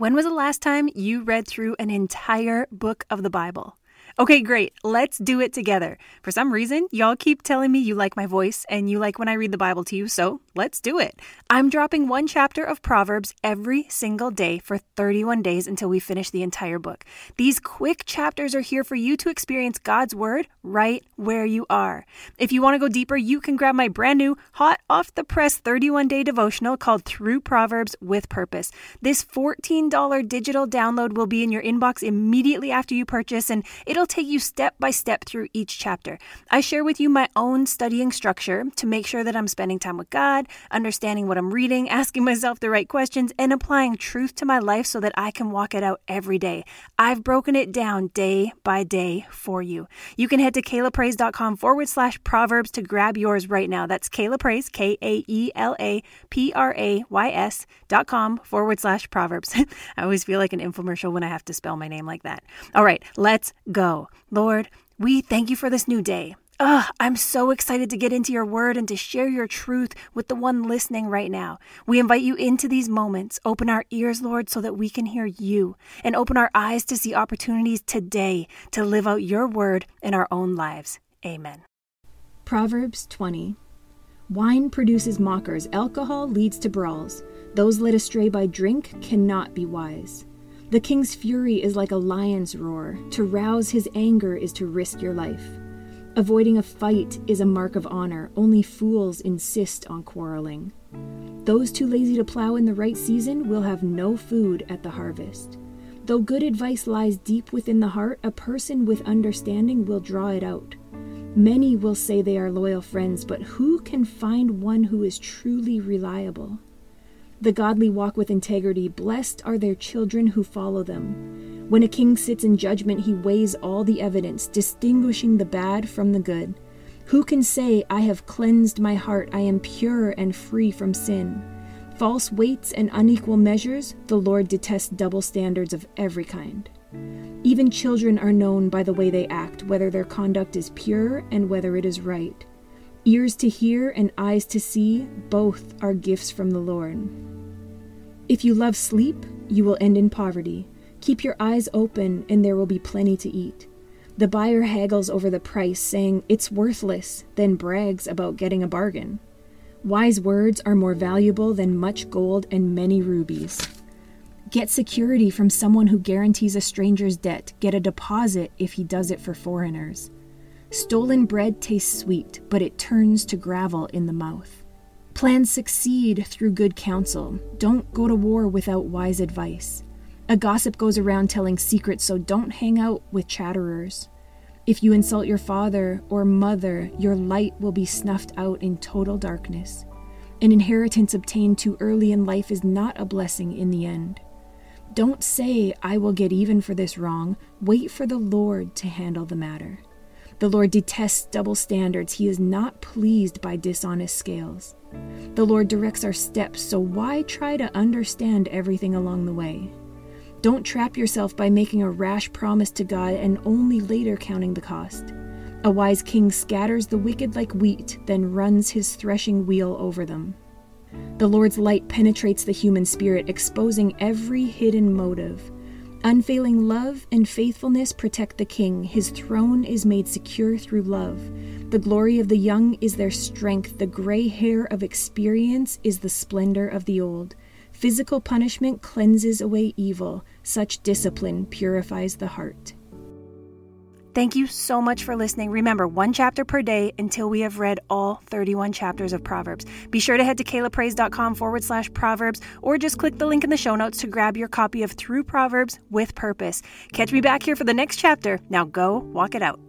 When was the last time you read through an entire book of the Bible? Okay, great. Let's do it together. For some reason, y'all keep telling me you like my voice and you like when I read the Bible to you, so let's do it. I'm dropping one chapter of Proverbs every single day for 31 days until we finish the entire book. These quick chapters are here for you to experience God's Word right where you are. If you want to go deeper, you can grab my brand new, hot off the press 31 day devotional called Through Proverbs with Purpose. This $14 digital download will be in your inbox immediately after you purchase, and it'll take you step by step through each chapter. I share with you my own studying structure to make sure that I'm spending time with God, understanding what I'm reading, asking myself the right questions, and applying truth to my life so that I can walk it out every day. I've broken it down day by day for you. You can head to kaelaprays.com forward slash proverbs to grab yours right now. That's Kaela Prays, K A E L A P R A Y S dot com forward slash proverbs. I always feel like an infomercial when I have to spell my name like that. All right, let's go. Lord, we thank you for this new day. Ugh, I'm so excited to get into your word and to share your truth with the one listening right now. We invite you into these moments. Open our ears, Lord, so that we can hear you, and open our eyes to see opportunities today to live out your word in our own lives. Amen. Proverbs 20 Wine produces mockers, alcohol leads to brawls. Those led astray by drink cannot be wise. The king's fury is like a lion's roar. To rouse his anger is to risk your life. Avoiding a fight is a mark of honor. Only fools insist on quarreling. Those too lazy to plow in the right season will have no food at the harvest. Though good advice lies deep within the heart, a person with understanding will draw it out. Many will say they are loyal friends, but who can find one who is truly reliable? The godly walk with integrity. Blessed are their children who follow them. When a king sits in judgment, he weighs all the evidence, distinguishing the bad from the good. Who can say, I have cleansed my heart, I am pure and free from sin? False weights and unequal measures, the Lord detests double standards of every kind. Even children are known by the way they act, whether their conduct is pure and whether it is right. Ears to hear and eyes to see, both are gifts from the Lord. If you love sleep, you will end in poverty. Keep your eyes open, and there will be plenty to eat. The buyer haggles over the price, saying it's worthless, then brags about getting a bargain. Wise words are more valuable than much gold and many rubies. Get security from someone who guarantees a stranger's debt. Get a deposit if he does it for foreigners. Stolen bread tastes sweet, but it turns to gravel in the mouth. Plans succeed through good counsel. Don't go to war without wise advice. A gossip goes around telling secrets, so don't hang out with chatterers. If you insult your father or mother, your light will be snuffed out in total darkness. An inheritance obtained too early in life is not a blessing in the end. Don't say, I will get even for this wrong. Wait for the Lord to handle the matter. The Lord detests double standards. He is not pleased by dishonest scales. The Lord directs our steps, so why try to understand everything along the way? Don't trap yourself by making a rash promise to God and only later counting the cost. A wise king scatters the wicked like wheat, then runs his threshing wheel over them. The Lord's light penetrates the human spirit, exposing every hidden motive. Unfailing love and faithfulness protect the king. His throne is made secure through love. The glory of the young is their strength. The gray hair of experience is the splendor of the old. Physical punishment cleanses away evil. Such discipline purifies the heart. Thank you so much for listening. Remember, one chapter per day until we have read all 31 chapters of Proverbs. Be sure to head to kaelaprays.com forward slash Proverbs or just click the link in the show notes to grab your copy of Through Proverbs with Purpose. Catch me back here for the next chapter. Now go walk it out.